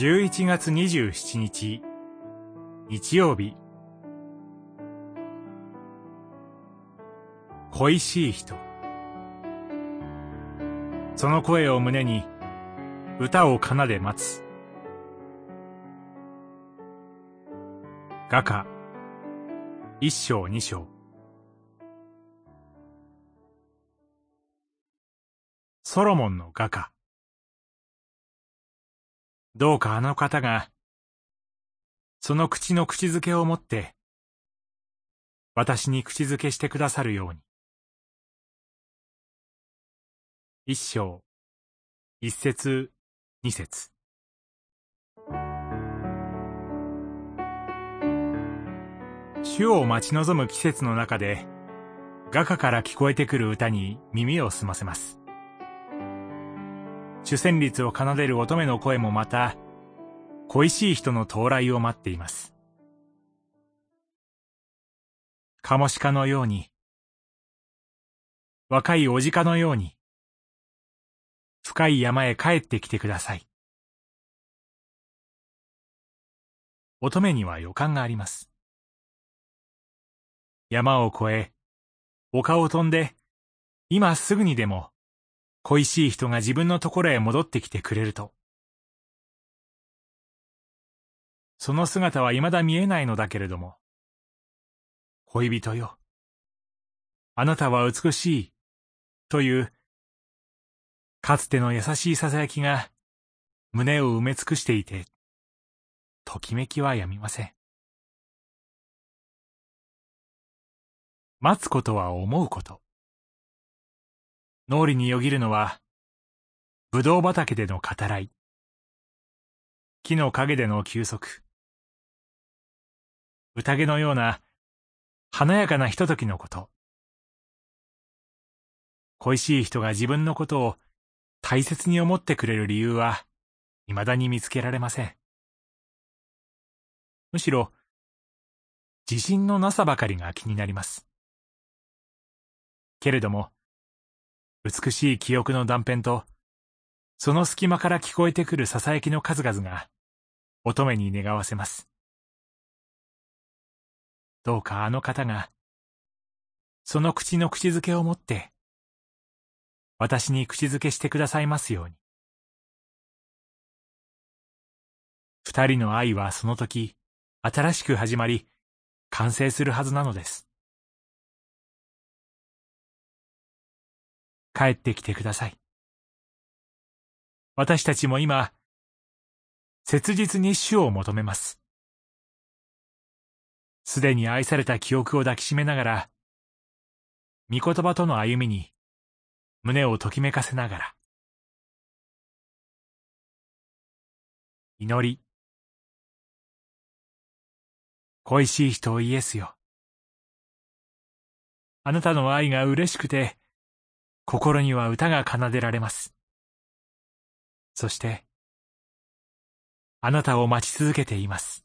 11月27日。日曜日。恋しい人。その声を胸に歌を奏で待つ。画家。一章二章。ソロモンの画家。どうかあの方が、その口の口づけをもって、私に口づけしてくださるように。一章、一節、二節。主を待ち望む季節の中で、画家から聞こえてくる歌に耳を澄ませます。主旋律を奏でる乙女の声もまた、恋しい人の到来を待っています。カモシカのように、若いおじかのように、深い山へ帰ってきてください。乙女には予感があります。山を越え、丘を飛んで、今すぐにでも恋しい人が自分のところへ戻ってきてくれると。その姿は未だ見えないのだけれども、恋人よ。あなたは美しい、という、かつての優しい囁きが胸を埋め尽くしていて、ときめきはやみません。待つことは思うこと。脳裏によぎるのは、ぶどう畑での語らい、木の陰での休息、宴のような華やかなひとときのこと。恋しい人が自分のことを大切に思ってくれる理由は、未だに見つけられません。むしろ、自信のなさばかりが気になります。けれども、美しい記憶の断片と、その隙間から聞こえてくる囁きの数々が、乙女に願わせます。どうかあの方が、その口の口づけを持って、私に口づけしてくださいますように。二人の愛はその時、新しく始まり、完成するはずなのです。帰ってきてください。私たちも今、切実に主を求めます。すでに愛された記憶を抱きしめながら、御言葉との歩みに胸をときめかせながら、祈り、恋しい人をイエスよ。あなたの愛が嬉しくて、心には歌が奏でられます。そして、あなたを待ち続けています。